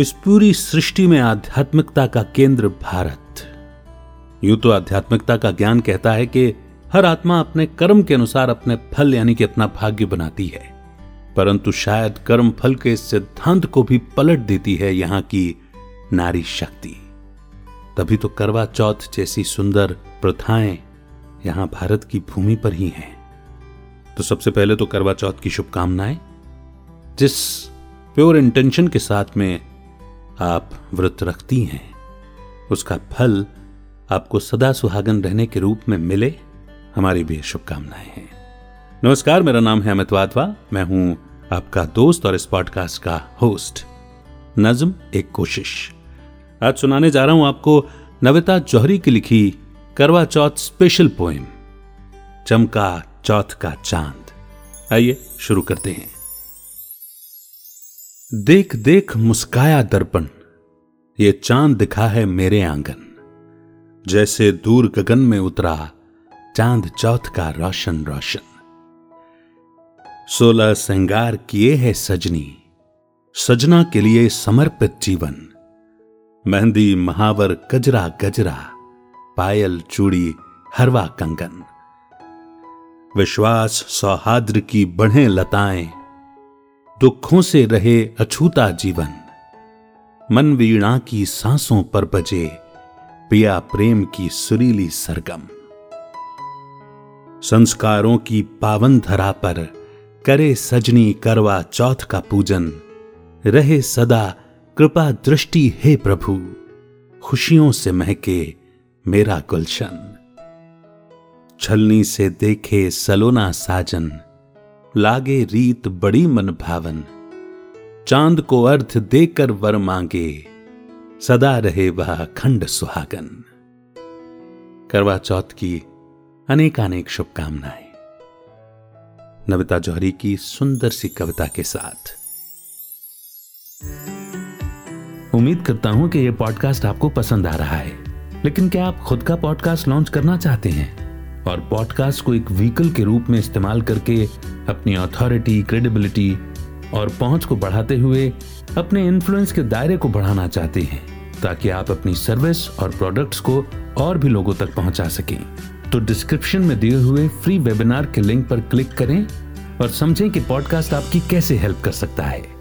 इस पूरी सृष्टि में आध्यात्मिकता का केंद्र भारत। यूँ तो आध्यात्मिकता का ज्ञान कहता है कि हर आत्मा अपने कर्म के अनुसार अपने फल यानी कि अपना भाग्य बनाती है। परंतु शायद कर्म फल के सिद्धांत को भी पलट देती है यहाँ की नारी शक्ति। तभी तो करवा चौथ जैसी सुंदर प्रथाएँ यहाँ भारत की भूमि पर ही हैं। तो सबसे पहले तो करवा चौथ की शुभकामनाएँ। जिस प्योर इंटेंशन के साथ में आप व्रत रखती हैं, उसका फल आपको सदा सुहागन रहने के रूप में मिले, हमारी भी शुभकामनाएँ हैं। नमस्कार, मेरा नाम है अमित वाधवा, मैं हूँ आपका दोस्त और इस पॉडकास्ट का होस्ट नज्म एक कोशिश। आज सुनाने जा रहा हूँ आपको नविता जौहरी की लिखी करवा चौथ स्पेशल पोएम चमका चौथ का चाँद। आइए शुरू करते हैं। देख देख मुस्काया दर्पण, ये चाँद दिखा है मेरे आँगन। जैसे दूर गगन में उतरा चाँद चौथ का रोशन रोशन। सोलह श्रृंगार किए है सजनी, सजना के लिए समर्पित जीवन। मेहंदी, महावर, गजरा गजरा, पायल, चूड़ी, हरवा कंगन। विश्वास सौहाद्र की बढ़े लताएँ दुखों से रहे अछूता जीवन। मन वीणा की सांसों पर बजे, पिया प्रेम की सुरीली सरगम। संस्कारों की पावन धरा पर करे सजनी करवा चौथ का पूजन। रहे सदा कृपा दृष्टि हे प्रभु, खुशियों से महके मेरा गुलशन। छलनी से देखे सलोना साजन लागे रीत बड़ी मन भावन। चाँद को अर्थ देकर वर मांगे, सदा रहे वह खंड सुहागन। करवा चौथ की अनेक अनेक शुभकामनाएँ। नविता जौहरी की सुंदर सी कविता के साथ। उम्मीद करता हूँ कि यह पॉडकास्ट आपको पसंद आ रहा है, लेकिन क्या आप खुद का पॉडकास्ट लॉन्च करना चाहते हैं? और पॉडकास्ट को एक व्हीकल के रूप में इस्तेमाल करके अपनी अथॉरिटी क्रेडिबिलिटी और पहुँच को बढ़ाते हुए अपने इन्फ्लुएंस के दायरे को बढ़ाना चाहते हैं, ताकि आप अपनी सर्विस और प्रोडक्ट्स को और भी लोगों तक पहुँचा सकें। तो डिस्क्रिप्शन में दिए हुए फ्री वेबिनार के लिंक पर क्लिक करें और समझें कि पॉडकास्ट आपकी कैसे हेल्प कर सकता है।